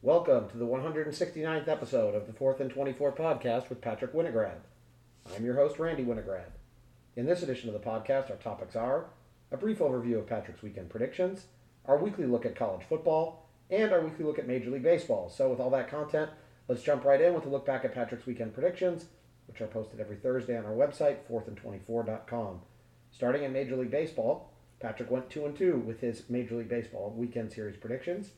Welcome to the 169th episode of the 4th and 24 podcast with Patrick Winograd. I'm your host, Randy Winograd. In this edition of the podcast, our topics are a brief overview of Patrick's weekend predictions, our weekly look at college football, and our weekly look at Major League Baseball. So, with all that content, let's jump right in with a look back at Patrick's weekend predictions, which are posted every Thursday on our website, 4thand24.com. Starting in Major League Baseball, Patrick went 2 and 2 with his Major League Baseball weekend series predictions.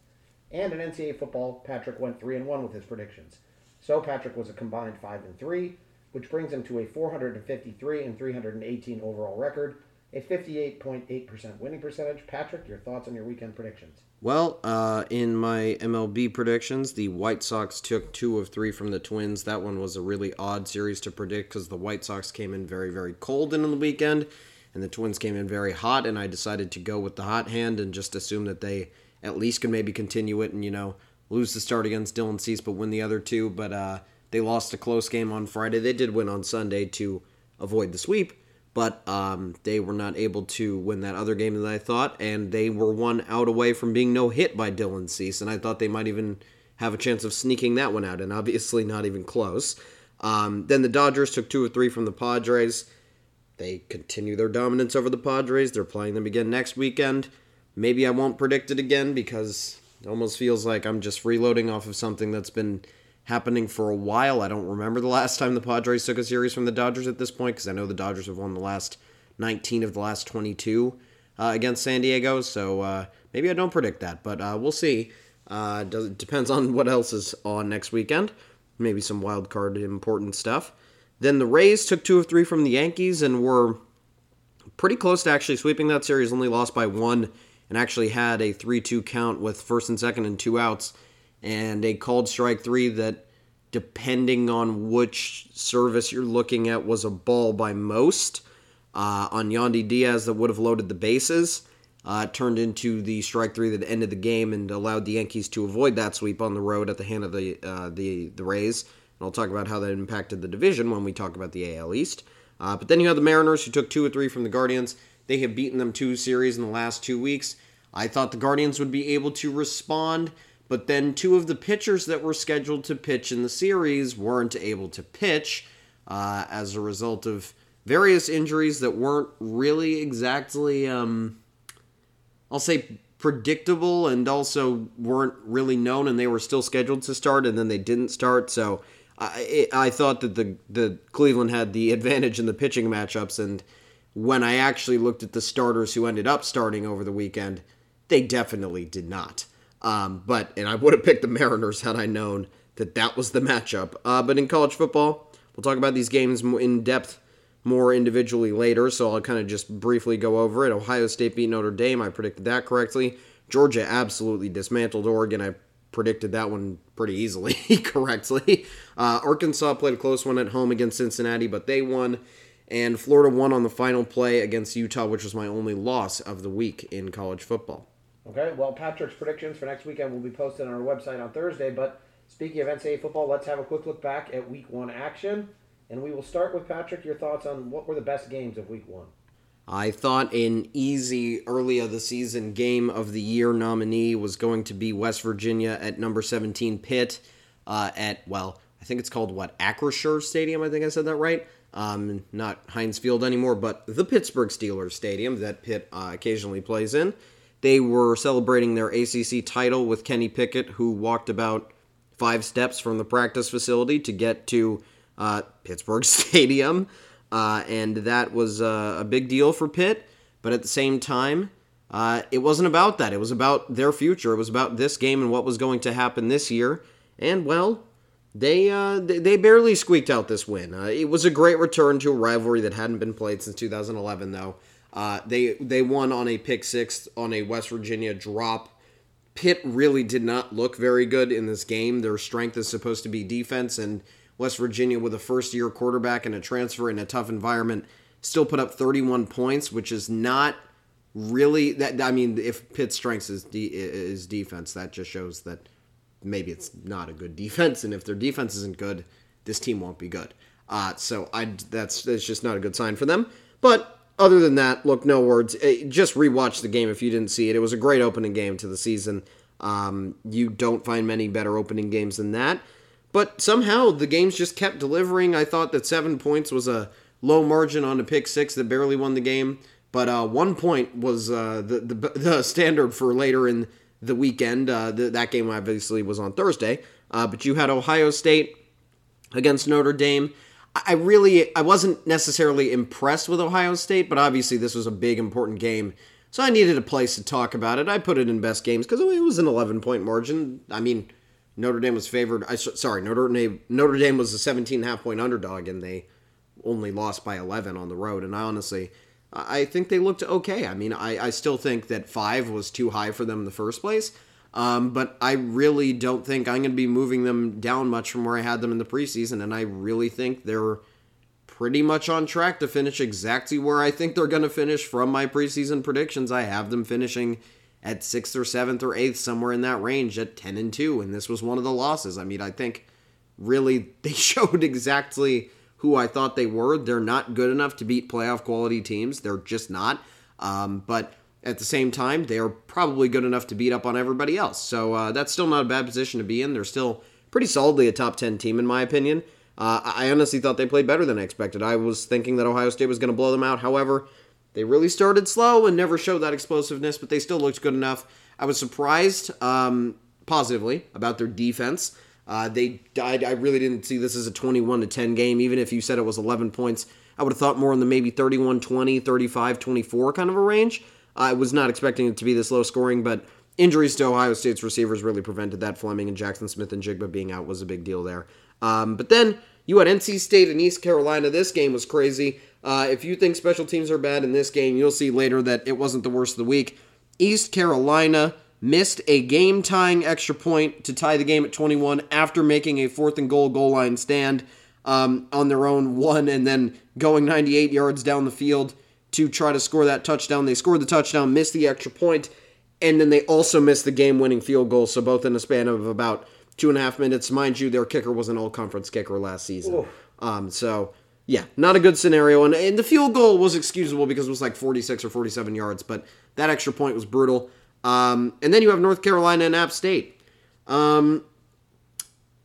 And in NCAA football, Patrick went 3 and 1 with his predictions. So Patrick was a combined 5 and 3, which brings him to a 453 and 318 overall record, a 58.8% winning percentage. Patrick, your thoughts on your weekend predictions? Well, uh, in my MLB predictions, the White Sox took two of three from the Twins. That one was a really odd series to predict because the White Sox came in very, very cold in the weekend, and the Twins came in very hot. And I decided to go with the hot hand and just assume that they at least could maybe continue it and you know lose the start against Dylan Cease, but win the other two. But uh, they lost a close game on Friday. They did win on Sunday to avoid the sweep but um, they were not able to win that other game that I thought, and they were one out away from being no hit by Dylan Cease, and I thought they might even have a chance of sneaking that one out, and obviously not even close. Um, then the Dodgers took two or three from the Padres. They continue their dominance over the Padres. They're playing them again next weekend. Maybe I won't predict it again because it almost feels like I'm just freeloading off of something that's been happening for a while. I don't remember the last time the Padres took a series from the Dodgers at this point because I know the Dodgers have won the last 19 of the last 22 uh, against San Diego. So uh, maybe I don't predict that, but uh, we'll see. Uh, does, it depends on what else is on next weekend. Maybe some wild card important stuff. Then the Rays took two of three from the Yankees and were pretty close to actually sweeping that series. Only lost by one and actually had a 3 2 count with first and second and two outs and a called strike three that, depending on which service you're looking at, was a ball by most. Uh, on Yandy Diaz that would have loaded the bases. Uh, turned into the strike three that ended the game and allowed the Yankees to avoid that sweep on the road at the hand of the uh, the the Rays. And I'll talk about how that impacted the division when we talk about the AL East. Uh, but then you have the Mariners who took two or three from the Guardians. They have beaten them two series in the last two weeks. I thought the Guardians would be able to respond. But then two of the pitchers that were scheduled to pitch in the series weren't able to pitch uh, as a result of various injuries that weren't really exactly, um, I'll say, predictable and also weren't really known, and they were still scheduled to start, and then they didn't start. So I, I thought that the the Cleveland had the advantage in the pitching matchups, and when I actually looked at the starters who ended up starting over the weekend, they definitely did not. Um, but and I would have picked the Mariners had I known that that was the matchup. Uh, but in college football, we'll talk about these games in depth more individually later. So I'll kind of just briefly go over it. Ohio State beat Notre Dame. I predicted that correctly. Georgia absolutely dismantled Oregon. I predicted that one pretty easily correctly. Uh, Arkansas played a close one at home against Cincinnati, but they won. And Florida won on the final play against Utah, which was my only loss of the week in college football. Okay, well, Patrick's predictions for next weekend will be posted on our website on Thursday. But speaking of NCAA football, let's have a quick look back at week one action. And we will start with Patrick. Your thoughts on what were the best games of week one? I thought an easy early of the season game of the year nominee was going to be West Virginia at number 17 Pitt uh, at, well, I think it's called what, Acrisure Stadium? I think I said that right. Um, not Heinz Field anymore, but the Pittsburgh Steelers Stadium that Pitt uh, occasionally plays in. They were celebrating their ACC title with Kenny Pickett, who walked about five steps from the practice facility to get to uh, Pittsburgh Stadium. Uh, and that was uh, a big deal for Pitt. But at the same time, uh, it wasn't about that. It was about their future. It was about this game and what was going to happen this year. And, well, they uh, they barely squeaked out this win. Uh, it was a great return to a rivalry that hadn't been played since 2011, though. Uh, they they won on a pick six on a West Virginia drop. Pitt really did not look very good in this game. Their strength is supposed to be defense, and West Virginia, with a first year quarterback and a transfer in a tough environment, still put up 31 points, which is not really that. I mean, if Pitt's strength is de- is defense, that just shows that maybe it's not a good defense, and if their defense isn't good, this team won't be good. Uh, so I that's that's just not a good sign for them. But other than that, look, no words. Eh, just rewatch the game if you didn't see it. It was a great opening game to the season. Um, you don't find many better opening games than that. But somehow the games just kept delivering. I thought that seven points was a low margin on a pick six that barely won the game. But uh, one point was uh, the, the, the standard for later in the weekend. Uh, the, that game obviously was on Thursday. Uh, but you had Ohio State against Notre Dame. I really I wasn't necessarily impressed with Ohio State, but obviously this was a big important game. So I needed a place to talk about it. I put it in best games because it was an 11 point margin. I mean, Notre Dame was favored. I sorry, Notre Dame Notre Dame was a 17 half point underdog and they only lost by 11 on the road. And I honestly, I think they looked okay. I mean, I, I still think that five was too high for them in the first place. Um, but I really don't think I'm going to be moving them down much from where I had them in the preseason, and I really think they're pretty much on track to finish exactly where I think they're going to finish from my preseason predictions. I have them finishing at sixth or seventh or eighth, somewhere in that range, at ten and two, and this was one of the losses. I mean, I think really they showed exactly who I thought they were. They're not good enough to beat playoff quality teams. They're just not. Um, but at the same time, they are probably good enough to beat up on everybody else. So uh, that's still not a bad position to be in. They're still pretty solidly a top 10 team, in my opinion. Uh, I honestly thought they played better than I expected. I was thinking that Ohio State was going to blow them out. However, they really started slow and never showed that explosiveness, but they still looked good enough. I was surprised um, positively about their defense. Uh, they. I really didn't see this as a 21 to 10 game, even if you said it was 11 points. I would have thought more in the maybe 31 20, 35 24 kind of a range. I was not expecting it to be this low scoring, but injuries to Ohio State's receivers really prevented that. Fleming and Jackson Smith-Njigba being out was a big deal there. Um, but then you had NC State and East Carolina. This game was crazy. Uh, if you think special teams are bad in this game, you'll see later that it wasn't the worst of the week. East Carolina missed a game tying extra point to tie the game at 21 after making a fourth and goal goal line stand um, on their own one and then going 98 yards down the field to try to score that touchdown. They scored the touchdown, missed the extra point, and then they also missed the game winning field goal. So both in a span of about two and a half minutes. Mind you, their kicker was an all conference kicker last season. Um, so yeah, not a good scenario. And, and the field goal was excusable because it was like 46 or 47 yards, but that extra point was brutal. Um, and then you have North Carolina and App State. Um,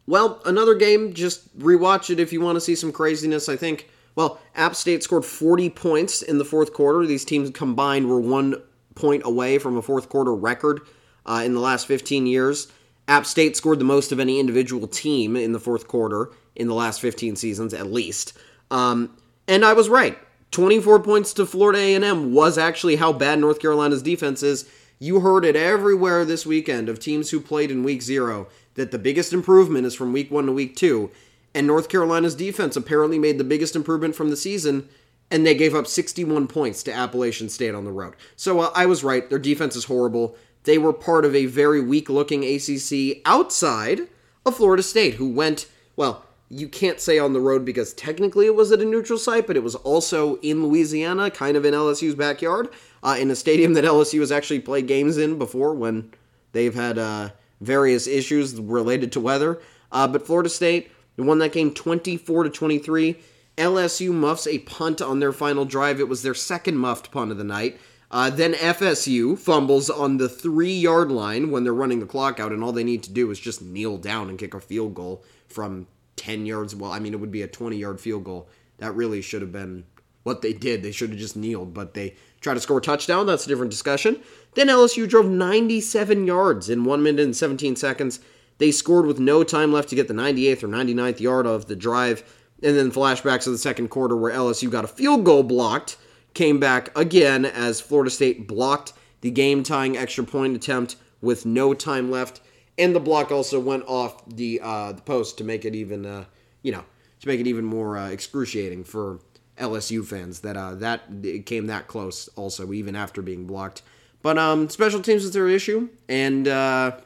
well, another game, just rewatch it if you want to see some craziness. I think well, App State scored 40 points in the fourth quarter. These teams combined were one point away from a fourth quarter record uh, in the last 15 years. App State scored the most of any individual team in the fourth quarter in the last 15 seasons, at least. Um, and I was right. 24 points to Florida A&M was actually how bad North Carolina's defense is. You heard it everywhere this weekend of teams who played in week zero that the biggest improvement is from week one to week two. And North Carolina's defense apparently made the biggest improvement from the season, and they gave up 61 points to Appalachian State on the road. So uh, I was right. Their defense is horrible. They were part of a very weak looking ACC outside of Florida State, who went, well, you can't say on the road because technically it was at a neutral site, but it was also in Louisiana, kind of in LSU's backyard, uh, in a stadium that LSU has actually played games in before when they've had uh, various issues related to weather. Uh, but Florida State won that game 24 to 23. LSU muffs a punt on their final drive. It was their second muffed punt of the night. Uh, then FSU fumbles on the three yard line when they're running the clock out, and all they need to do is just kneel down and kick a field goal from 10 yards. Well, I mean, it would be a 20 yard field goal. That really should have been what they did. They should have just kneeled, but they try to score a touchdown. That's a different discussion. Then LSU drove 97 yards in 1 minute and 17 seconds they scored with no time left to get the 98th or 99th yard of the drive. And then flashbacks of the second quarter where LSU got a field goal blocked, came back again as Florida State blocked the game tying extra point attempt with no time left. And the block also went off the uh, the post to make it even, uh, you know, to make it even more uh, excruciating for LSU fans that uh, that it came that close. Also, even after being blocked. But um, special teams is their issue, and uh,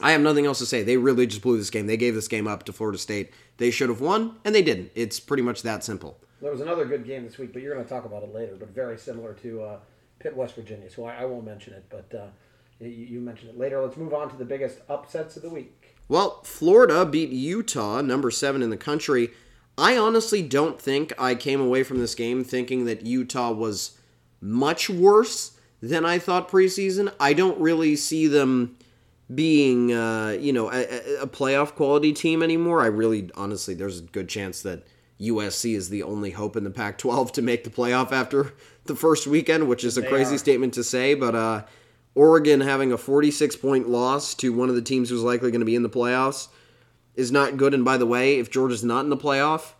I have nothing else to say. They really just blew this game. They gave this game up to Florida State. They should have won, and they didn't. It's pretty much that simple. There was another good game this week, but you're going to talk about it later. But very similar to uh, Pitt, West Virginia, so I, I won't mention it. But uh, you, you mentioned it later. Let's move on to the biggest upsets of the week. Well, Florida beat Utah, number seven in the country. I honestly don't think I came away from this game thinking that Utah was much worse than I thought preseason. I don't really see them being, uh, you know, a, a playoff quality team anymore. I really, honestly, there's a good chance that USC is the only hope in the Pac 12 to make the playoff after the first weekend, which is a They crazy are. statement to say, but uh, Oregon having a 46 point loss to one of the teams who's likely going to be in the playoffs is not good. And by the way, if Georgia's not in the playoff,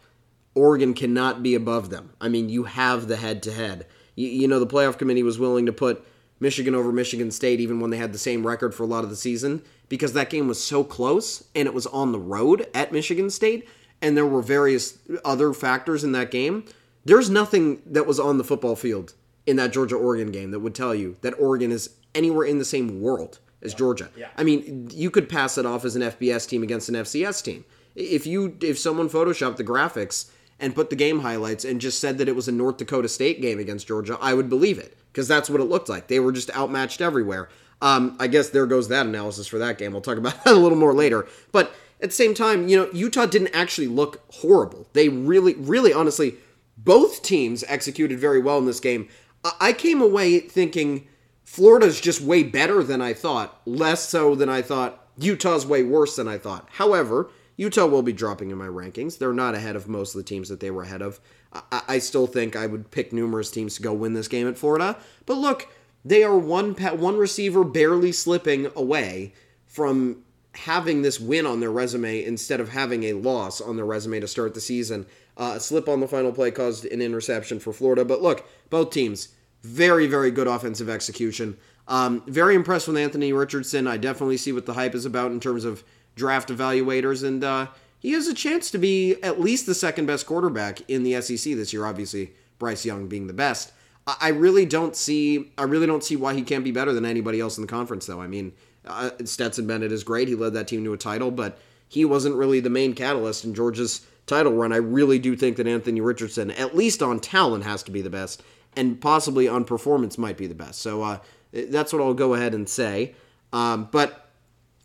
Oregon cannot be above them. I mean, you have the head to head. You know, the playoff committee was willing to put Michigan over Michigan State even when they had the same record for a lot of the season because that game was so close and it was on the road at Michigan State and there were various other factors in that game. There's nothing that was on the football field in that Georgia Oregon game that would tell you that Oregon is anywhere in the same world as Georgia. Yeah. I mean, you could pass it off as an FBS team against an FCS team. If you if someone photoshopped the graphics and put the game highlights and just said that it was a North Dakota State game against Georgia, I would believe it because that's what it looked like. They were just outmatched everywhere. Um, I guess there goes that analysis for that game. We'll talk about that a little more later. But at the same time, you know, Utah didn't actually look horrible. They really, really, honestly, both teams executed very well in this game. I I came away thinking Florida's just way better than I thought, less so than I thought. Utah's way worse than I thought. However, Utah will be dropping in my rankings. They're not ahead of most of the teams that they were ahead of. I, I still think I would pick numerous teams to go win this game at Florida. But look, they are one one receiver barely slipping away from having this win on their resume instead of having a loss on their resume to start the season. Uh, a slip on the final play caused an interception for Florida. But look, both teams, very, very good offensive execution. Um, very impressed with Anthony Richardson. I definitely see what the hype is about in terms of draft evaluators. And uh, he has a chance to be at least the second best quarterback in the SEC this year. Obviously, Bryce Young being the best. I I really don't see. I really don't see why he can't be better than anybody else in the conference, though. I mean, uh, Stetson Bennett is great. He led that team to a title, but he wasn't really the main catalyst in Georgia's title run. I really do think that Anthony Richardson, at least on talent, has to be the best, and possibly on performance might be the best. So uh, that's what I'll go ahead and say. Um, but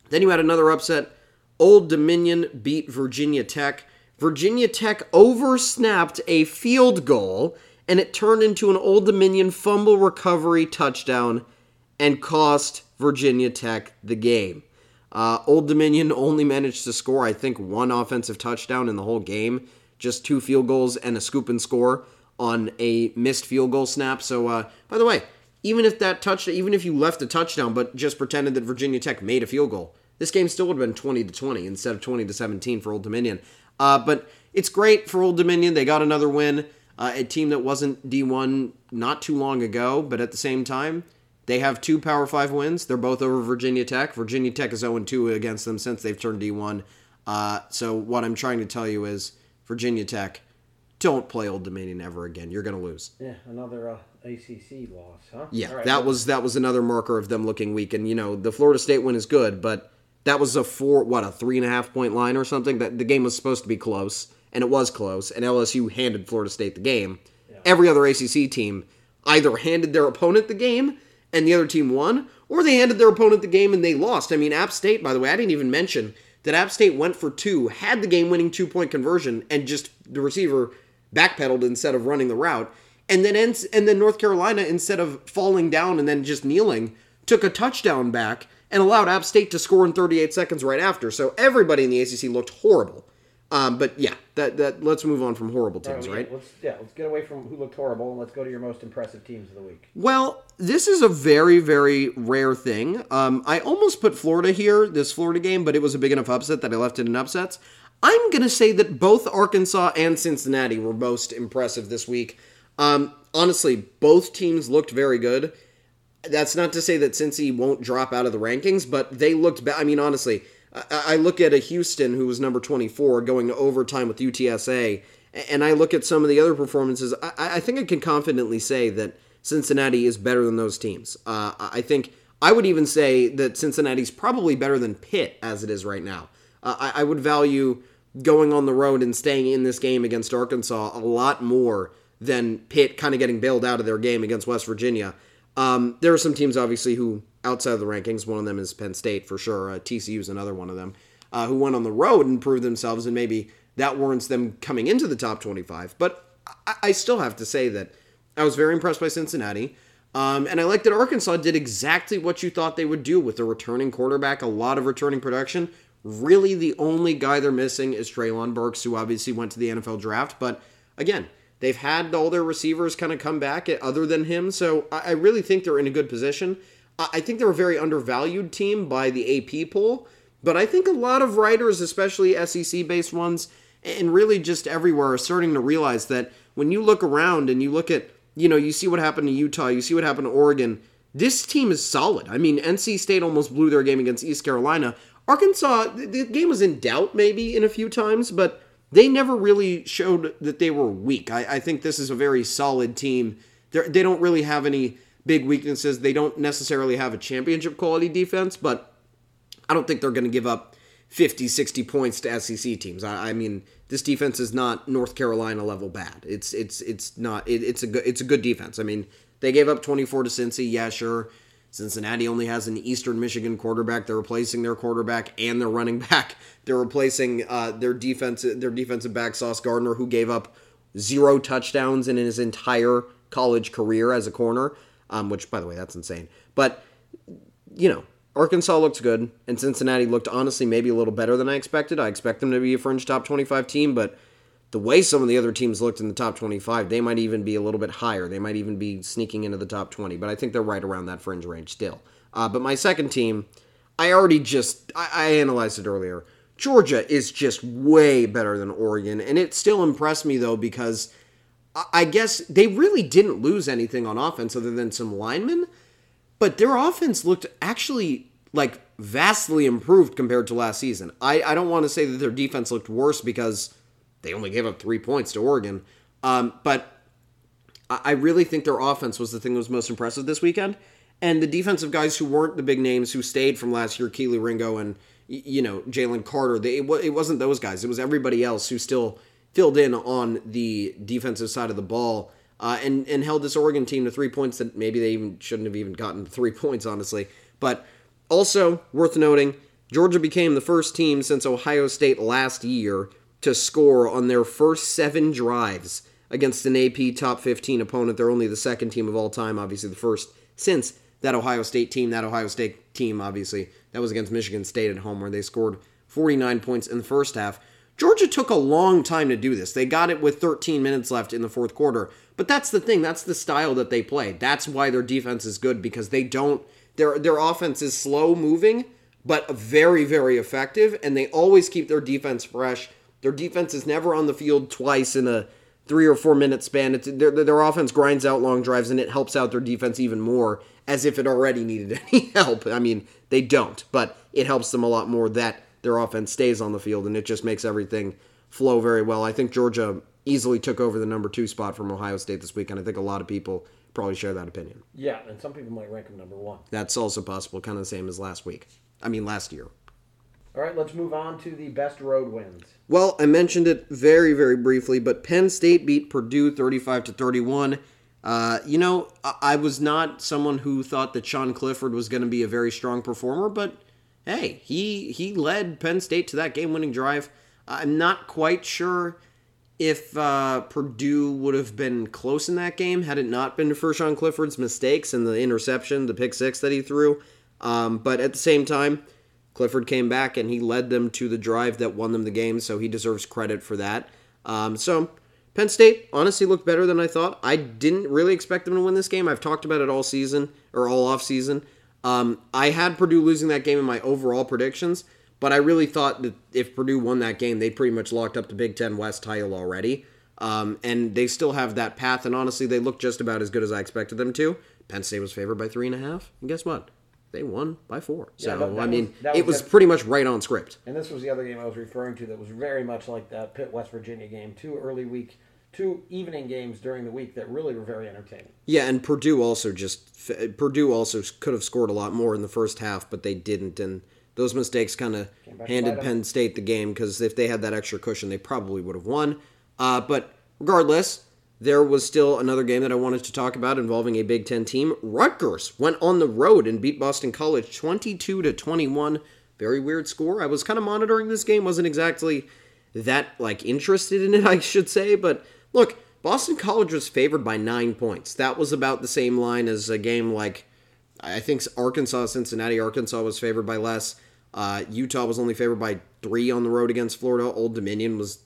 then you had another upset. Old Dominion beat Virginia Tech. Virginia Tech oversnapped a field goal, and it turned into an Old Dominion fumble recovery touchdown and cost Virginia Tech the game. Uh, Old Dominion only managed to score, I think, one offensive touchdown in the whole game, just two field goals and a scoop and score on a missed field goal snap. So, uh, by the way, even if that touch, even if you left a touchdown, but just pretended that Virginia Tech made a field goal, this game still would have been 20 to 20 instead of 20 to 17 for Old Dominion. Uh, but it's great for Old Dominion. They got another win. Uh, a team that wasn't D1 not too long ago, but at the same time, they have two Power 5 wins. They're both over Virginia Tech. Virginia Tech is 0 2 against them since they've turned D1. Uh, so, what I'm trying to tell you is Virginia Tech, don't play Old Dominion ever again. You're going to lose. Yeah, another uh, ACC loss, huh? Yeah, right, that was that was another marker of them looking weak. And you know, the Florida State win is good, but that was a four, what a three and a half point line or something. That the game was supposed to be close, and it was close. And LSU handed Florida State the game. Every other ACC team either handed their opponent the game and the other team won, or they handed their opponent the game and they lost. I mean, App State, by the way, I didn't even mention that App State went for two, had the game winning two point conversion, and just the receiver backpedaled instead of running the route. And then ends, and then North Carolina, instead of falling down and then just kneeling, took a touchdown back and allowed App State to score in 38 seconds right after. So everybody in the ACC looked horrible. Um, but yeah, that that let's move on from horrible teams, well, right? yeah, Let's yeah, let's get away from who looked horrible and let's go to your most impressive teams of the week. Well, this is a very, very rare thing. Um, I almost put Florida here, this Florida game, but it was a big enough upset that I left it in upsets. I'm going to say that both Arkansas and Cincinnati were most impressive this week. Um, honestly, both teams looked very good. That's not to say that Cincy won't drop out of the rankings, but they looked. I mean, honestly, I, I look at a Houston who was number 24 going to overtime with UTSA, and I look at some of the other performances. I, I think I can confidently say that Cincinnati is better than those teams. Uh, I think I would even say that Cincinnati's probably better than Pitt as it is right now. Uh, I, I would value going on the road and staying in this game against Arkansas a lot more than Pitt kind of getting bailed out of their game against West Virginia. Um, there are some teams, obviously, who outside of the rankings, one of them is Penn State for sure. Uh, TCU is another one of them, uh, who went on the road and proved themselves, and maybe that warrants them coming into the top 25. But I, I still have to say that I was very impressed by Cincinnati. Um, and I like that Arkansas did exactly what you thought they would do with a returning quarterback, a lot of returning production. Really, the only guy they're missing is Treylon Burks, who obviously went to the NFL draft. But again, they've had all their receivers kind of come back eh, other than him. So I really think they're in a good position. I think they're a very undervalued team by the AP poll. But I think a lot of writers, especially SEC based ones, and really just everywhere, are starting to realize that when you look around and you look at, you know, you see what happened to Utah, you see what happened to Oregon, this team is solid. I mean, NC State almost blew their game against East Carolina. Arkansas, the game was in doubt maybe in a few times, but they never really showed that they were weak. I, I think this is a very solid team. They're, they do not really have any big weaknesses. They don't necessarily have a championship quality defense, but I don't think they're going to give up 50, 60 points to SEC teams. I, I, mean, this defense is not North Carolina level bad. It's it's it's not. It, it's a good it's a good defense. I mean, they gave up 24 to Cincy. Yeah, sure. Cincinnati only has an Eastern Michigan quarterback. They're replacing their quarterback and their running back. They're replacing uh, their defense their defensive back Sauce Gardner, who gave up zero touchdowns in his entire college career as a corner. Um, which, by the way, that's insane. But you know, Arkansas looked good, and Cincinnati looked honestly maybe a little better than I expected. I expect them to be a fringe top 25 team, but the way some of the other teams looked in the top 25, they might even be a little bit higher. They might even be sneaking into the top 20, but I think they're right around that fringe range still. Uh, but my second team, I already just, I, I analyzed it earlier. Georgia is just way better than Oregon, and it still impressed me though because I guess they really didn't lose anything on offense other than some linemen. But their offense looked actually like vastly improved compared to last season. I, I don't want to say that their defense looked worse because they only gave up three points to Oregon. Um, but I really think their offense was the thing that was most impressive this weekend. And the defensive guys who weren't the big names who stayed from last year, Kelee Ringo and you know Jalen Carter, they, it wasn't those guys. It was everybody else who still filled in on the defensive side of the ball uh, and and held this Oregon team to three points that maybe they even shouldn't have even gotten three points, honestly. But also worth noting, Georgia became the first team since Ohio State last year to score on their first seven drives against an AP top 15 opponent. They're only the second team of all time, obviously the first since that Ohio State team. That Ohio State team, obviously, that was against Michigan State at home, where they scored 49 points in the first half. Georgia took a long time to do this. They got it with 13 minutes left in the fourth quarter. But that's the thing. That's the style that they play. That's why their defense is good because they don't their their offense is slow moving but very very effective and they always keep their defense fresh. Their defense is never on the field twice in a 3 or 4 minute span. It's, their, their offense grinds out long drives and it helps out their defense even more as if it already needed any help. I mean, they don't, but it helps them a lot more that their offense stays on the field, and it just makes everything flow very well. I think Georgia easily took over the number two spot from Ohio State this week, and I think a lot of people probably share that opinion. Yeah, and some people might rank them number one. That's also possible, kind of the same as last week. I mean, last year. All right, let's move on to the best road wins. Well, I mentioned it very, very briefly, but Penn State beat Purdue 35 to 31. Uh, you know, I was not someone who thought that Sean Clifford was going to be a very strong performer, but hey, he he led Penn State to that game-winning drive. I'm not quite sure if uh, Purdue would have been close in that game had it not been for Sean Clifford's mistakes and the interception, the pick six that he threw. Um, but at the same time, Clifford came back and he led them to the drive that won them the game, so he deserves credit for that. Um, so Penn State honestly looked better than I thought. I didn't really expect them to win this game. I've talked about it all season or all off season. Um, I had Purdue losing that game in my overall predictions, but I really thought that if Purdue won that game, they pretty much locked up the Big Ten West title already. Um, and they still have that path, and honestly, they look just about as good as I expected them to. Penn State was favored by three and a half, and guess what? They won by four. So, yeah, I mean, was, it was, pretty much right on script. And this was the other game I was referring to that was very much like that Pitt West Virginia game. Two early week two evening games during the week that really were very entertaining. Yeah, and Purdue also just Purdue also could have scored a lot more in the first half, but they didn't, and those mistakes kind of handed Penn State the game because if they had that extra cushion, they probably would have won. Uh, but regardless, there was still another game that I wanted to talk about involving a Big Ten team. Rutgers went on the road and beat Boston College 22 to 21. Very weird score. I was kind of monitoring this game, wasn't exactly that like interested in it, I should say, but Look, Boston College was favored by nine points. That was about the same line as a game like I think Arkansas, Cincinnati, Arkansas was favored by less. Uh, Utah was only favored by three on the road against Florida. Old Dominion was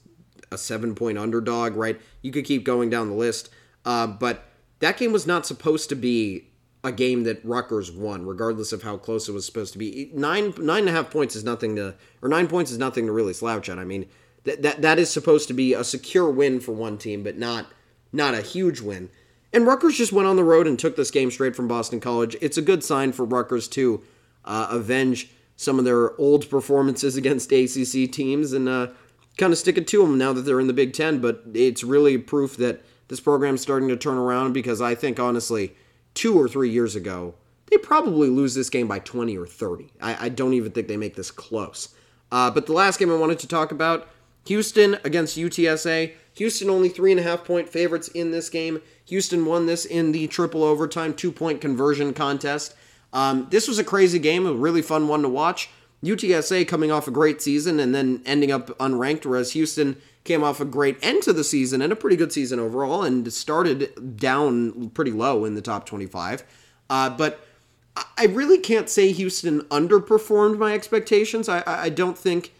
a seven point underdog, right? You could keep going down the list. Uh, but that game was not supposed to be a game that Rutgers won, regardless of how close it was supposed to be. Nine nine and a half points is nothing to, or nine points is nothing to really slouch at. I mean, that that that is supposed to be a secure win for one team, but not not a huge win. And Rutgers just went on the road and took this game straight from Boston College. It's a good sign for Rutgers to uh, avenge some of their old performances against ACC teams and uh, kind of stick it to them now that they're in the Big Ten. But it's really proof that this program's starting to turn around because I think, honestly, two or three years ago, they probably lose this game by 20 or 30. I, I don't even think they make this close. Uh, but the last game I wanted to talk about Houston against UTSA. Houston only three and a half point favorites in this game. Houston won this in the triple overtime two point conversion contest. Um, this was a crazy game, a really fun one to watch. UTSA coming off a great season and then ending up unranked, whereas Houston came off a great end to the season and a pretty good season overall and started down pretty low in the top 25. Uh, but I really can't say Houston underperformed my expectations. I, I don't think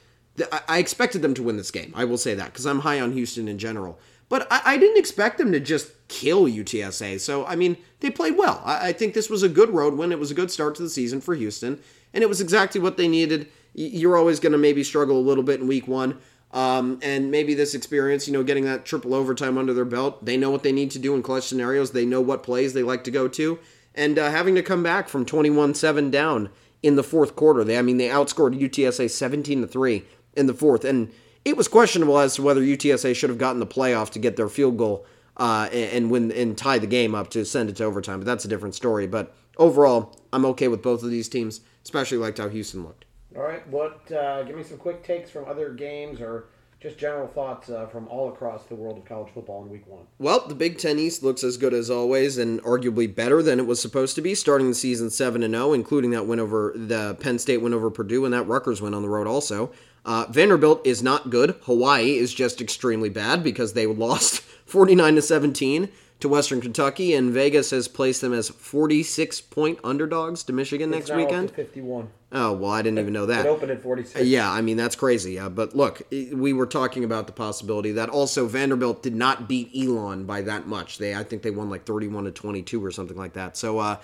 I expected them to win this game. I will say that because I'm high on Houston in general. But I, I, didn't expect them to just kill UTSA. So, I mean, they played well. I, I, think this was a good road win. It was a good start to the season for Houston. And it was exactly what they needed. You're always going to maybe struggle a little bit in week one. Um, and maybe this experience, you know, getting that triple overtime under their belt, they know what they need to do in clutch scenarios. They know what plays they like to go to. And uh, having to come back from 21 7 down in the fourth quarter, they, I mean, they outscored UTSA 17 to 3 in the fourth. And it was questionable as to whether UTSA should have gotten the playoff to get their field goal uh, and win and tie the game up to send it to overtime. But that's a different story. But overall, I'm okay with both of these teams, especially liked how Houston looked. All right, what? Uh, give me some quick takes from other games or just general thoughts uh, from all across the world of college football in week one. Well, the Big Ten East looks as good as always and arguably better than it was supposed to be, starting the season 7 and 0, including that win over the Penn State win over Purdue and that Rutgers win on the road also. Uh, Vanderbilt is not good. Hawaii is just extremely bad because they lost 49 to 17 to Western Kentucky, and Vegas has placed them as 46 point underdogs to Michigan it's next weekend. 51. Oh well, I didn't even know that. It opened at 46. Yeah, I mean that's crazy. Uh, but look, we were talking about the possibility that also Vanderbilt did not beat Elon by that much. They, I think they won like 31 to 22 or something like that. So uh,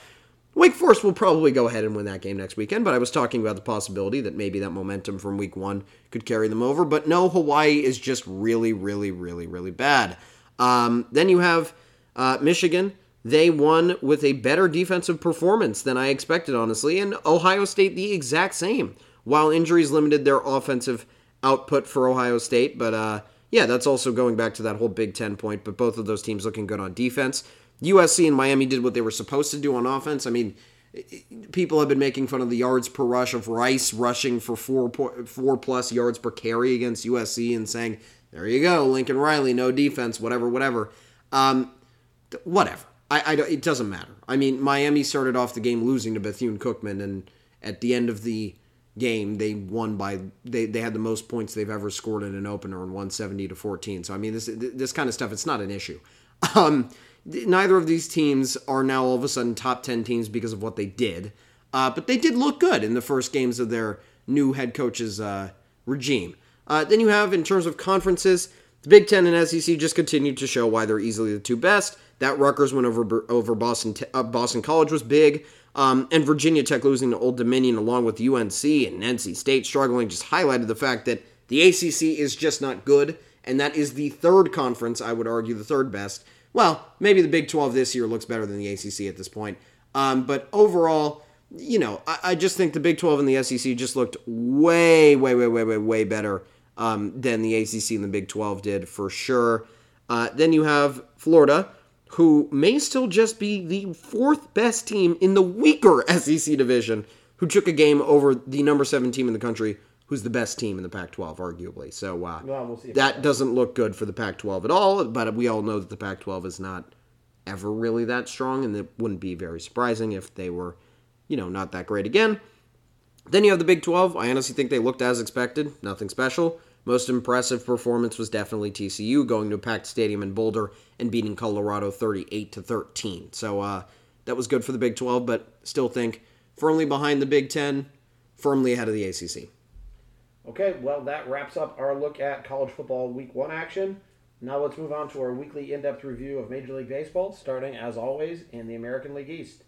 Wake Forest will probably go ahead and win that game next weekend, but I was talking about the possibility that maybe that momentum from week one could carry them over. But no, Hawaii is just really, really, really, really bad. Um, then you have uh, Michigan. They won with a better defensive performance than I expected, honestly, and Ohio State the exact same. While injuries limited their offensive output for Ohio State, but uh, yeah, that's also going back to that whole Big Ten point. But both of those teams looking good on defense. USC and Miami did what they were supposed to do on offense. I mean, people have been making fun of the yards per rush of Rice rushing for four four plus yards per carry against USC and saying, "There you go, Lincoln Riley, no defense, whatever, whatever." Um, whatever. I, I it doesn't matter. I mean, Miami started off the game losing to Bethune Cookman, and at the end of the game, they won by they, they had the most points they've ever scored in an opener in 170 to 14. So I mean, this this kind of stuff, it's not an issue. Um, neither of these teams are now all of a sudden top 10 teams because of what they did. Uh, but they did look good in the first games of their new head coach's uh, regime. Uh, then you have, in terms of conferences, the Big Ten and SEC just continued to show why they're easily the two best. That Rutgers win over over Boston uh, Boston College was big, um, and Virginia Tech losing to Old Dominion along with UNC and NC State struggling just highlighted the fact that the ACC is just not good, and that is the third conference I would argue the third best well, maybe the Big 12 this year looks better than the ACC at this point. Um, but overall, you know, I, I, just think the Big 12 and the SEC just looked way, way, way, way, way, way better um, than the ACC and the Big 12 did for sure. Uh, then you have Florida, who may still just be the fourth best team in the weaker SEC division, who took a game over the number seven team in the country who's the best team in the Pac-12, arguably. So uh, well, we'll that doesn't look good for the Pac-12 at all. But we all know that the Pac-12 is not ever really that strong, and it wouldn't be very surprising if they were, you know, not that great again. Then you have the Big 12. I honestly think they looked as expected. Nothing special. Most impressive performance was definitely TCU going to a packed stadium in Boulder and beating Colorado 38 to 13. So uh, that was good for the Big 12, but still think firmly behind the Big 10, firmly ahead of the ACC. Okay, well, that wraps up our look at college football week one action. Now let's move on to our weekly in depth review of Major League Baseball, starting as always in the American League East.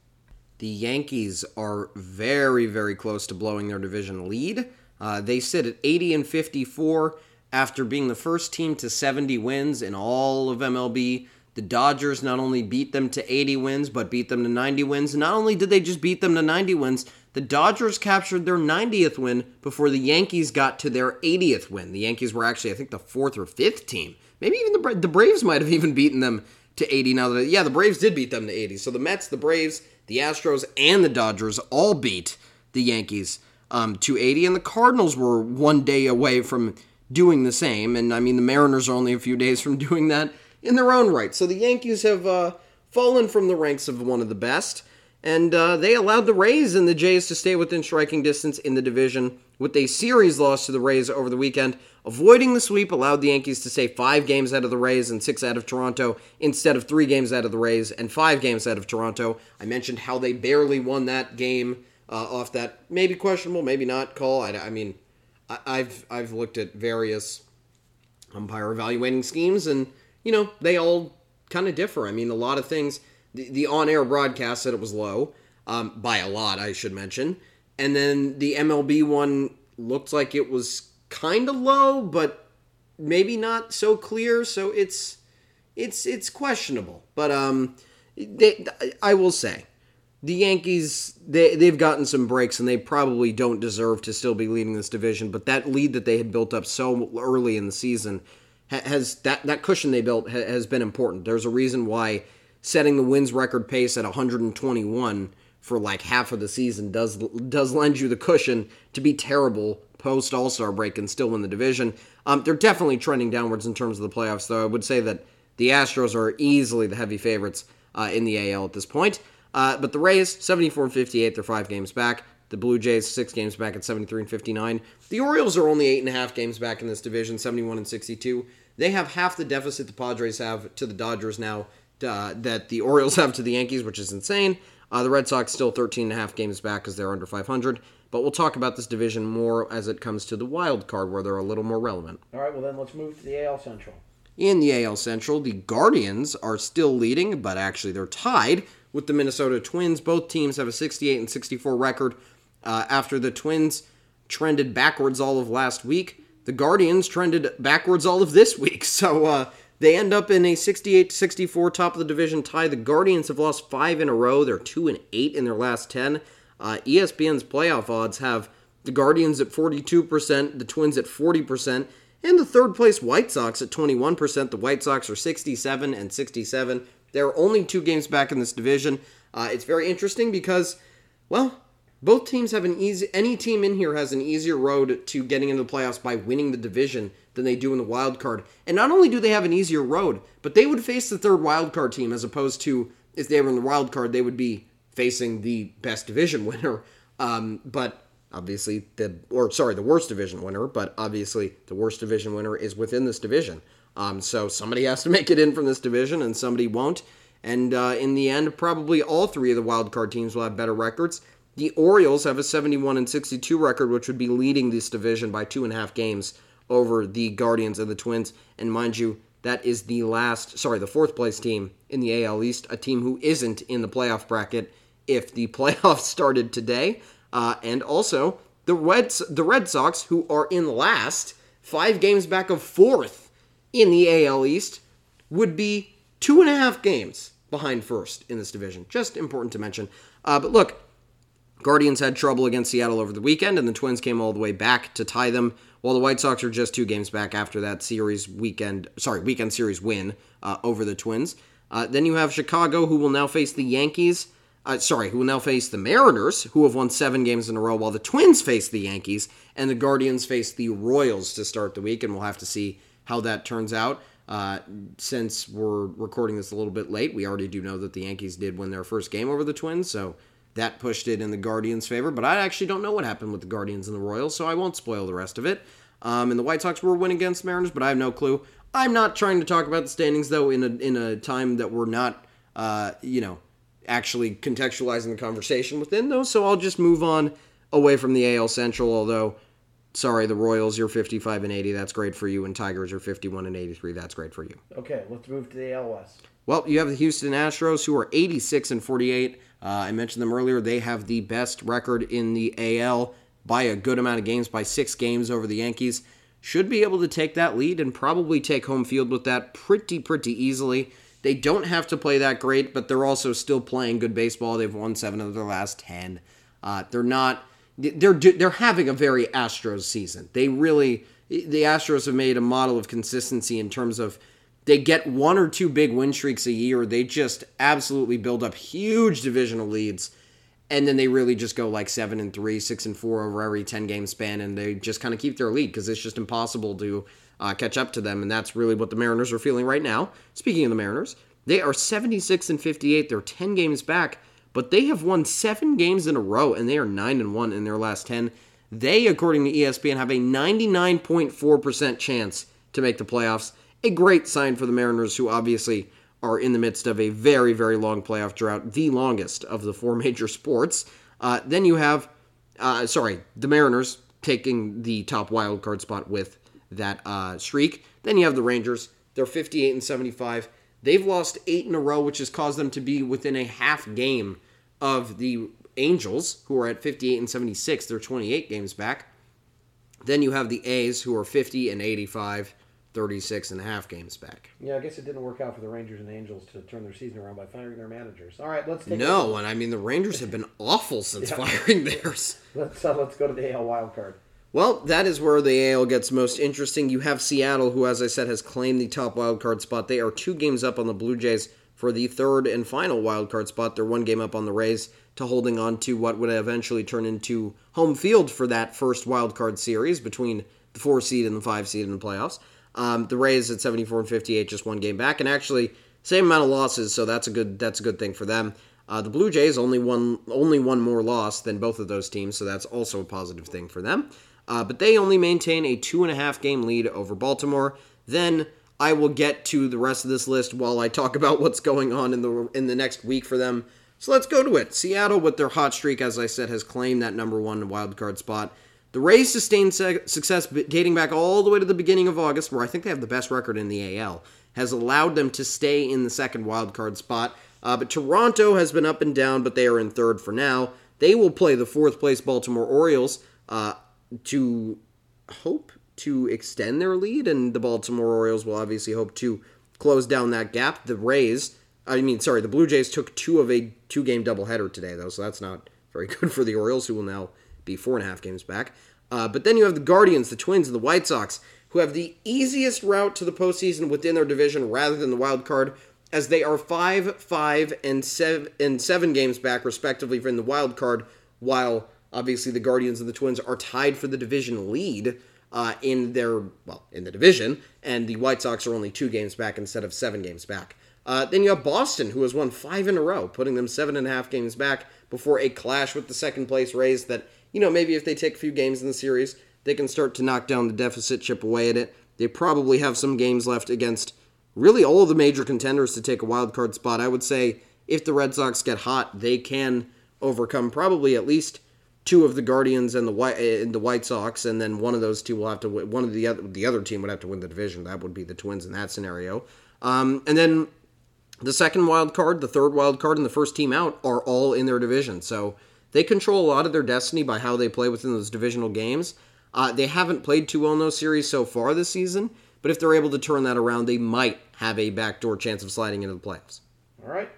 The Yankees are very, very close to blowing their division lead. Uh, they sit at 80 and 54 after being the first team to 70 wins in all of MLB. The Dodgers not only beat them to 80 wins, but beat them to 90 wins. Not only did they just beat them to 90 wins, the Dodgers captured their 90th win before the Yankees got to their 80th win. The Yankees were actually, I think, the fourth or fifth team. Maybe even the, the Braves might have even beaten them to 80 now that, yeah, the Braves did beat them to 80. So the Mets, the Braves, the Astros, and the Dodgers all beat the Yankees um, to 80. And the Cardinals were one day away from doing the same. And I mean, the Mariners are only a few days from doing that in their own right. So the Yankees have uh, fallen from the ranks of one of the best. And uh, they allowed the Rays and the Jays to stay within striking distance in the division with a series loss to the Rays over the weekend. Avoiding the sweep allowed the Yankees to stay five games out of the Rays and six out of Toronto instead of three games out of the Rays and five games out of Toronto. I mentioned how they barely won that game uh, off that maybe questionable, maybe not call. I, I mean, I, I've I've looked at various umpire evaluating schemes, and you know they all kind of differ. I mean, a lot of things. The, the on-air broadcast said it was low um, by a lot, I should mention, and then the MLB one looked like it was kind of low, but maybe not so clear. So it's it's it's questionable. But um, they, I will say the Yankees they they've gotten some breaks and they probably don't deserve to still be leading this division. But that lead that they had built up so early in the season has that that cushion they built has been important. There's a reason why setting the wins record pace at 121 for like half of the season does does lend you the cushion to be terrible post All Star break and still win the division. Um, they're definitely trending downwards in terms of the playoffs, though. I would say that the Astros are easily the heavy favorites uh, in the AL at this point. Uh, but the Rays, 74 and 58, they're five games back. The Blue Jays, six games back at 73 and 59. The Orioles are only eight and a half games back in this division, 71 and 62. They have half the deficit the Padres have to the Dodgers now uh, that the Orioles have to the Yankees, which is insane. Uh, the Red Sox still 13 and a half games back because they're under 500. But we'll talk about this division more as it comes to the wild card, where they're a little more relevant. All right, well then let's move to the AL Central. In the AL Central, the Guardians are still leading, but actually they're tied with the Minnesota Twins. Both teams have a 68 and 64 record. Uh, after the Twins trended backwards all of last week, the Guardians trended backwards all of this week. So uh, they end up in a 68 64 top of the division tie. The Guardians have lost five in a row. They're two and eight in their last 10. Uh, ESPN's playoff odds have the Guardians at 42%, the Twins at 40%, and the third place White Sox at 21%. The White Sox are 67 and 67. They're only two games back in this division. Uh, it's very interesting because, well, both teams have an easy. Any team in here has an easier road to getting into the playoffs by winning the division than they do in the wild card. And not only do they have an easier road, but they would face the third wild card team as opposed to if they were in the wild card, they would be facing the best division winner. Um, but obviously the or sorry the worst division winner. But obviously the worst division winner is within this division. Um, so somebody has to make it in from this division, and somebody won't. And uh, in the end, probably all three of the wild card teams will have better records. The Orioles have a 71 and 62 record, which would be leading this division by two and a half games over the Guardians and the Twins. And mind you, that is the last, sorry, the fourth place team in the AL East, a team who isn't in the playoff bracket if the playoffs started today. Uh, and also the Reds, the Red Sox, who are in last, five games back of fourth in the AL East, would be two and a half games behind first in this division. Just important to mention. Uh, but look, Guardians had trouble against Seattle over the weekend, and the Twins came all the way back to tie them. While the White Sox are just two games back after that series weekend, sorry, weekend series win uh, over the Twins. Uh, then you have Chicago, who will now face the Yankees. Uh, sorry, who will now face the Mariners, who have won seven games in a row, while the Twins face the Yankees, and the Guardians face the Royals to start the week, and we'll have to see how that turns out. Uh, since we're recording this a little bit late, we already do know that the Yankees did win their first game over the Twins, so That pushed it in the Guardians' favor, but I actually don't know what happened with the Guardians and the Royals, so I won't spoil the rest of it. Um, and the White Sox were winning against Mariners, but I have no clue. I'm not trying to talk about the standings though in a in a time that we're not, uh, you know, actually contextualizing the conversation within those. So I'll just move on away from the AL Central. Although, sorry, the Royals, you're 55 and 80. That's great for you, and Tigers are 51 and 83. That's great for you. Okay, let's move to the AL West. Well, you have the Houston Astros, who are 86 and 48. Uh, I mentioned them earlier. They have the best record in the AL by a good amount of games, by six games over the Yankees. Should be able to take that lead and probably take home field with that pretty, pretty easily. They don't have to play that great, but they're also still playing good baseball. They've won seven of their last ten. Uh, they're not. They're they're having a very Astros season. They really the Astros have made a model of consistency in terms of they get one or two big win streaks a year. They just absolutely build up huge divisional leads, and then they really just go like seven and three, six and four over every ten game span, and they just kind of keep their lead because it's just impossible to uh, catch up to them, and that's really what the Mariners are feeling right now. Speaking of the Mariners, they are 76 and 58. They're 10 games back, but they have won seven games in a row, and they are 9 and 1 in their last 10. They, according to ESPN, have a 99.4% chance to make the playoffs. A great sign for the Mariners, who obviously are in the midst of a very, very long playoff drought, the longest of the four major sports. Uh, then you have, uh, sorry, the Mariners taking the top wild card spot with that uh, streak. Then you have the Rangers. They're 58 and 75. They've lost eight in a row, which has caused them to be within a half game of the Angels, who are at 58 and 76. They're 28 games back. Then you have the A's, who are 50 and 85, 36 and a half games back. Yeah, I guess it didn't work out for the Rangers and Angels to turn their season around by firing their managers. All right, let's take no, and I mean the Rangers have been awful since yeah. firing theirs. Let's uh, let's go to the AL wild card. Well, that is where the AL gets most interesting. You have Seattle, who, as I said, has claimed the top wildcard spot. They are two games up on the Blue Jays for the third and final wildcard spot. They're one game up on the Rays to holding on to what would eventually turn into home field for that first wildcard series between the four seed and the five seed in the playoffs. Um, the Rays at 74 and 58, just one game back, and actually same amount of losses, so that's a good that's a good thing for them. Uh, the Blue Jays only one only one more loss than both of those teams, so that's also a positive thing for them uh, but they only maintain a two and a half game lead over Baltimore. Then I will get to the rest of this list while I talk about what's going on in the in the next week for them. So let's go to it. Seattle, with their hot streak, as I said, has claimed that number one wild card spot. The Rays sustained success dating back all the way to the beginning of August, where I think they have the best record in the AL, has allowed them to stay in the second wild card spot. Uh, but Toronto has been up and down, but they are in third for now. They will play the fourth place Baltimore Orioles. Uh, to hope to extend their lead, and the Baltimore Orioles will obviously hope to close down that gap. The Rays, I mean, sorry, the Blue Jays took two of a two game doubleheader today, though, so that's not very good for the Orioles, who will now be four and a half games back. Uh, but then you have the Guardians, the Twins, and the White Sox, who have the easiest route to the postseason within their division rather than the wild card, as they are five, five, and seven, and seven games back, respectively, from the wild card, while Obviously, the Guardians and the Twins are tied for the division lead uh, in their well in the division, and the White Sox are only two games back instead of seven games back. Uh, then you have Boston, who has won five in a row, putting them seven and a half games back before a clash with the second place Rays. That you know maybe if they take a few games in the series, they can start to knock down the deficit, chip away at it. They probably have some games left against really all of the major contenders to take a wild card spot. I would say if the Red Sox get hot, they can overcome probably at least two of the Guardians and the White and the White Sox, and then one of those two will have to win. One of the other the other team would have to win the division. That would be the Twins in that scenario. Um, and then the second wild card, the third wild card, and the first team out are all in their division. So they control a lot of their destiny by how they play within those divisional games. Uh, they haven't played too well in those series so far this season, but if they're able to turn that around, they might have a backdoor chance of sliding into the playoffs. All right,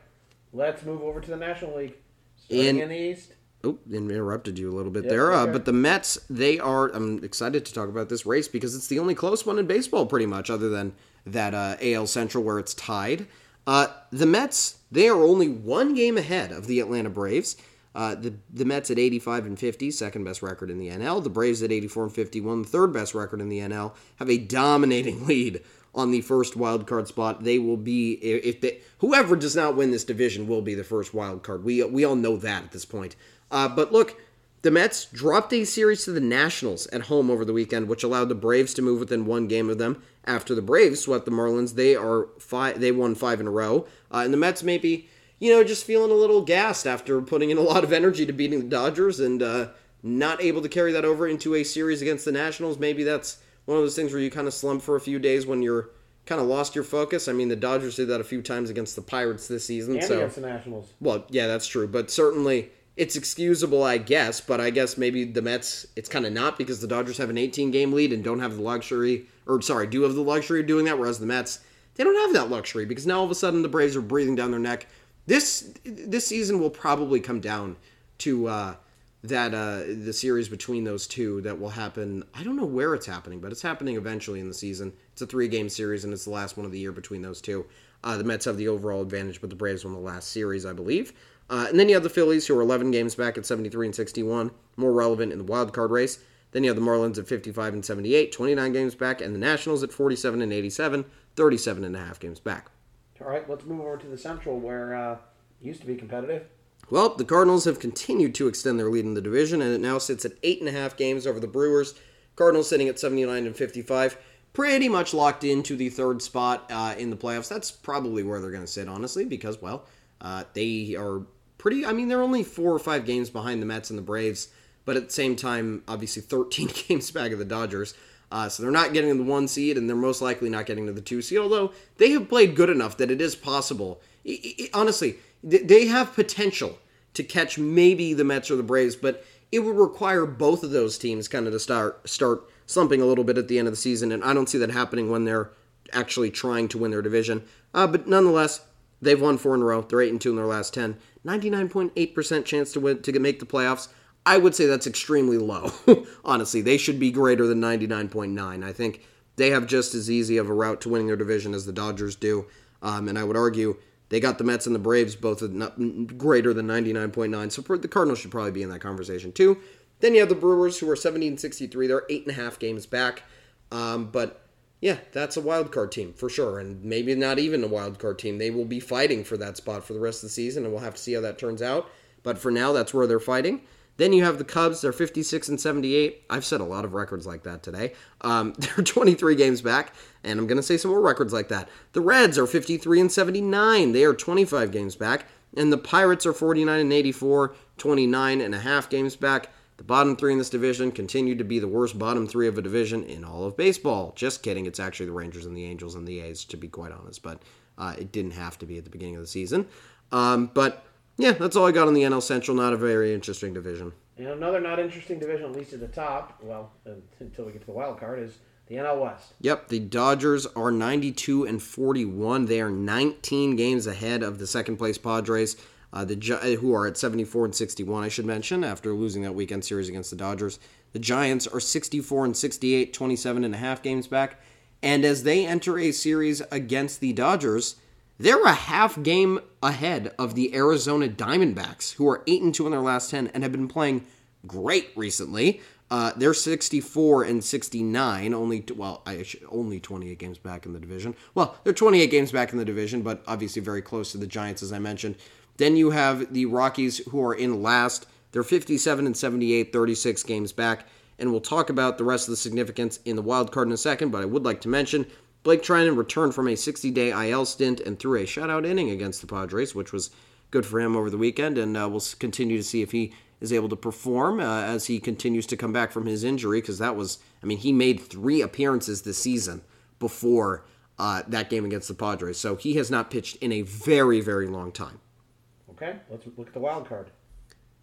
let's move over to the National League. Starting in, in the East, Oh, interrupted you a little bit there. Uh, but the Mets, they are. I'm excited to talk about this race because it's the only close one in baseball, pretty much, other than that uh, AL Central where it's tied. Uh, the Mets, they are only one game ahead of the Atlanta Braves. Uh, the the Mets at 85 and 50, second best record in the NL. The Braves at 84 and 51, third best record in the NL, have a dominating lead on the first wild card spot. They will be if they whoever does not win this division will be the first wild card. We we all know that at this point. Uh, but look, the Mets dropped a series to the Nationals at home over the weekend, which allowed the Braves to move within one game of them. After the Braves swept the Marlins, they are five. They won five in a row, uh, and the Mets maybe you know just feeling a little gassed after putting in a lot of energy to beating the Dodgers and uh, not able to carry that over into a series against the Nationals. Maybe that's one of those things where you kind of slump for a few days when you're kind of lost your focus. I mean, the Dodgers did that a few times against the Pirates this season. And so against the Nationals. well, yeah, that's true, but certainly it's excusable, I guess. But I guess maybe the Mets, it's kind of not because the Dodgers have an 18 game lead and don't have the luxury, or sorry, do have the luxury of doing that, whereas the Mets, they don't have that luxury because now all of a sudden the Braves are breathing down their neck. This this season will probably come down to uh, that uh, the series between those two that will happen. I don't know where it's happening, but it's happening eventually in the season. It's a three game series and it's the last one of the year between those two. Uh, the Mets have the overall advantage, but the Braves won the last series, I believe. Uh, and then you have the Phillies, who are 11 games back at 73 and 61, more relevant in the wild card race. Then you have the Marlins at 55 and 78, 29 games back, and the Nationals at 47 and 87, 37 and a half games back. All right, let's move over to the Central, where uh, it used to be competitive. Well, the Cardinals have continued to extend their lead in the division, and it now sits at eight and a half games over the Brewers. Cardinals sitting at 79 and 55, pretty much locked into the third spot uh, in the playoffs. That's probably where they're going to sit, honestly, because well, uh, they are pretty. I mean, they're only four or five games behind the Mets and the Braves, but at the same time, obviously 13 games back of the Dodgers. Uh, so they're not getting the one seed, and they're most likely not getting to the two seed. Although they have played good enough that it is possible. I- I- honestly, they have potential to catch maybe the Mets or the Braves, but it would require both of those teams kind of to start start slumping a little bit at the end of the season, and I don't see that happening when they're actually trying to win their division. Uh, but nonetheless, they've won four in a row. They're eight and two in their last ten. Ninety nine point eight percent chance to win to make the playoffs. I would say that's extremely low. Honestly, they should be greater than ninety nine point nine. I think they have just as easy of a route to winning their division as the Dodgers do, um, and I would argue they got the Mets and the Braves both greater than 99.9. So the Cardinals should probably be in that conversation too. Then you have the Brewers who are 70 and 63. They're eight and a half games back. Um, but yeah, that's a wild card team for sure, and maybe not even a wild card team. They will be fighting for that spot for the rest of the season, and we'll have to see how that turns out. But for now, that's where they're fighting. Then you have the Cubs. They're 56 and 78. I've set a lot of records like that today. Um, they're 23 games back, and I'm going to say some more records like that. The Reds are 53 and 79. They are 25 games back. And the Pirates are 49 and 84, 29 and a half games back. The bottom three in this division continue to be the worst bottom three of a division in all of baseball. Just kidding. It's actually the Rangers and the Angels and the A's, to be quite honest. But uh, it didn't have to be at the beginning of the season. Um, but yeah, that's all I got on the NL Central. Not a very interesting division. And another not interesting division, at least at the top, well, until we get to the wild card, is the NL West. Yep, the Dodgers are 92 and 41. They are 19 games ahead of the second place Padres, uh, the Gi- who are at 74 and 61. I should mention after losing that weekend series against the Dodgers. The Giants are 64 and 68, 27 and a half games back. And as they enter a series against the Dodgers, they're a half game ahead of the Arizona Diamondbacks, who are 8 and 2 in their last 10 and have been playing great recently. Uh, they're 64 and 69, only well, I only 28 games back in the division. Well, they're 28 games back in the division, but obviously very close to the Giants, as I mentioned. Then you have the Rockies, who are in last. They're 57 and 78, 36 games back. And we'll talk about the rest of the significance in the wild card in a second, but I would like to mention Blake Treinen returned from a 60 day IL stint and threw a shutout inning against the Padres, which was good for him over the weekend. And uh, we'll continue to see if he is able to perform uh, as he continues to come back from his injury, because that was, I mean, he made three appearances this season before uh, that game against the Padres. So he has not pitched in a very, very long time. Okay, let's look at the wild card.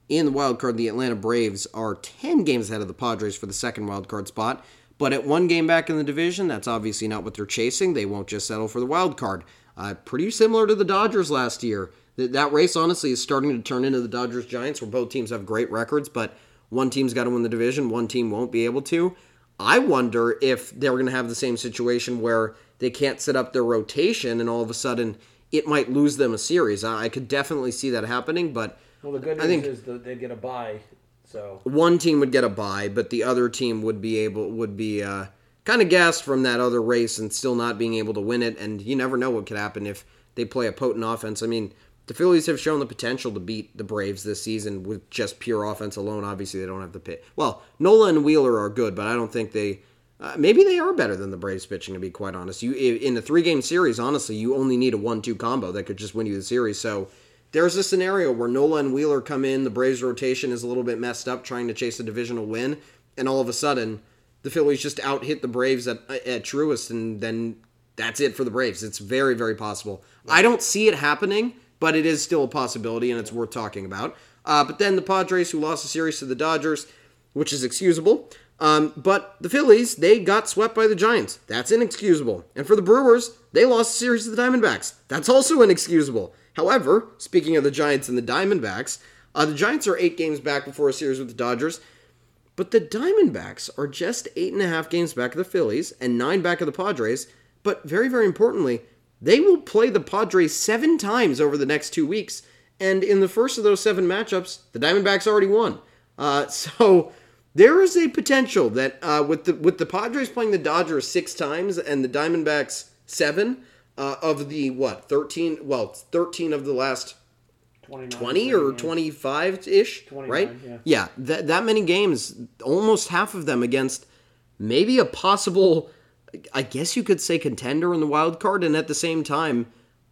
In the wild card, the Atlanta Braves are 10 games ahead of the Padres for the second wild card spot. But at one game back in the division, that's obviously not what they're chasing. They won't just settle for the wild card. Uh, pretty similar to the Dodgers last year. That, that race, honestly, is starting to turn into the Dodgers Giants, where both teams have great records, but one team's got to win the division, one team won't be able to. I wonder if they're going to have the same situation where they can't set up their rotation and all of a sudden it might lose them a series. I, I could definitely see that happening, but Well, the good news I think is that they get a bye, so one team would get a bye, but the other team would be able would be uh, kind of gassed from that other race and still not being able to win it. And you never know what could happen if they play a potent offense. I mean, the Phillies have shown the potential to beat the Braves this season with just pure offense alone. Obviously, they don't have the pit. Well, Nola and Wheeler are good, but I don't think they. Uh, maybe they are better than the Braves pitching, to be quite honest. You in a three game series, honestly, you only need a one two combo that could just win you the series. So there's a scenario where Nola and Wheeler come in, the Braves rotation is a little bit messed up, trying to chase a divisional win, and all of a sudden the Phillies just out hit the Braves at at Truist, and then that's it for the Braves. It's very very possible. I don't see it happening but it is still a possibility and it's worth talking about. Uh, but then the Padres, who lost the series to the Dodgers, which is excusable. Um, but the Phillies, they got swept by the Giants. That's inexcusable. And for the Brewers, they lost a series to the Diamondbacks. That's also inexcusable. However, speaking of the Giants and the Diamondbacks, uh, the Giants are eight games back before a series with the Dodgers. But the Diamondbacks are just eight and a half games back of the Phillies and nine back of the Padres. But very, very importantly, they will play the Padres seven times over the next two weeks. And in the first of those seven matchups, the Diamondbacks already won. Uh, so there is a potential that uh, with the with the Padres playing the Dodgers six times and the Diamondbacks seven uh, of the what thirteen well thirteen of the last 20 or 25 ish right? yeah, yeah that, that many games almost half of them against maybe a possible I guess you could say contender in the wild card, and at the same time,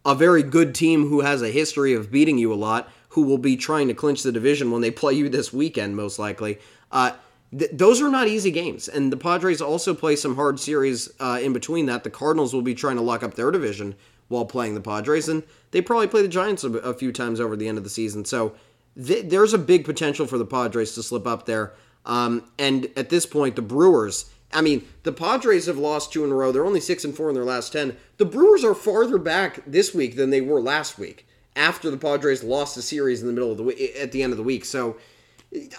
a very good team who has a history of beating you a lot, who will be trying to clinch the division when they play you this weekend, most likely. Uh, th- those are not easy games, and the Padres also play some hard series uh, in between that. The Cardinals will be trying to lock up their division while playing the Padres, and they probably play the Giants a, a few times over the end of the season. So th- there's a big potential for the Padres to slip up there. Um, and at this point, the Brewers I mean, the Padres have lost two in a row. They're only six and four in their last ten. The Brewers are farther back this week than they were last week. After the Padres lost the series in the middle of the week, at the end of the week, so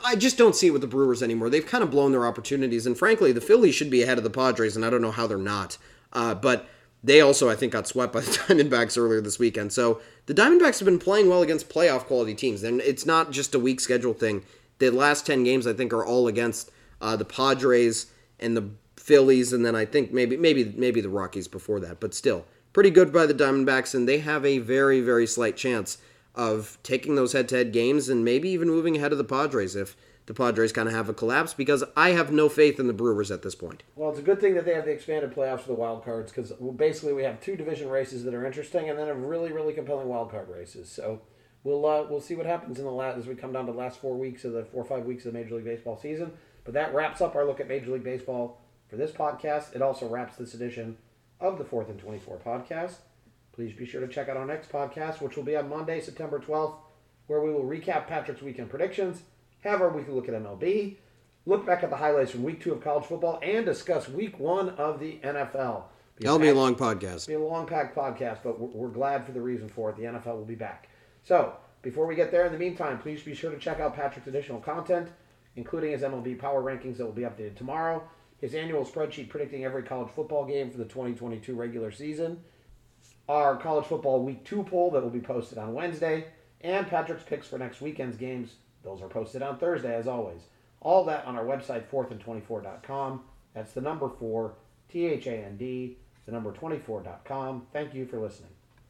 I just don't see it with the Brewers anymore. They've kind of blown their opportunities, and frankly, the Phillies should be ahead of the Padres, and I don't know how they're not. Uh, but they also, I think, got swept by the Diamondbacks earlier this weekend. So the Diamondbacks have been playing well against playoff quality teams, and it's not just a weak schedule thing. The last ten games, I think, are all against uh, the Padres and the Phillies, and then I think maybe maybe maybe the Rockies before that, but still pretty good by the Diamondbacks, and they have a very very slight chance of taking those head-to-head games and maybe even moving ahead of the Padres if the Padres kind of have a collapse because I have no faith in the Brewers at this point. Well, it's a good thing that they have the expanded playoffs for the wild cards because basically we have two division races that are interesting and then a really really compelling wild card races. So we'll uh, we'll see what happens in the last as we come down to the last four weeks of the four or five weeks of the Major League Baseball season. But that wraps up our look at Major League Baseball for this podcast. It also wraps this edition of the 4th and 24 podcast. Please be sure to check out our next podcast, which will be on Monday, September 12th, where we will recap Patrick's weekend predictions, have our weekly look at MLB, look back at the highlights from week two of college football, and discuss week one of the NFL. That'll be a long podcast. Be a long packed podcast, but we're, we're glad for the reason for it. The NFL will be back. So, before we get there, in the meantime, please be sure to check out Patrick's additional content, including his MLB power rankings that will be updated tomorrow his annual spreadsheet predicting every college football game for the 2022 regular season, our college football week two poll that will be posted on Wednesday, and Patrick's picks for next weekend's games. Those are posted on Thursday, as always. All that on our website, 4thand24.com. That's the number four, T H A N D, the number 24.com. Thank you for listening.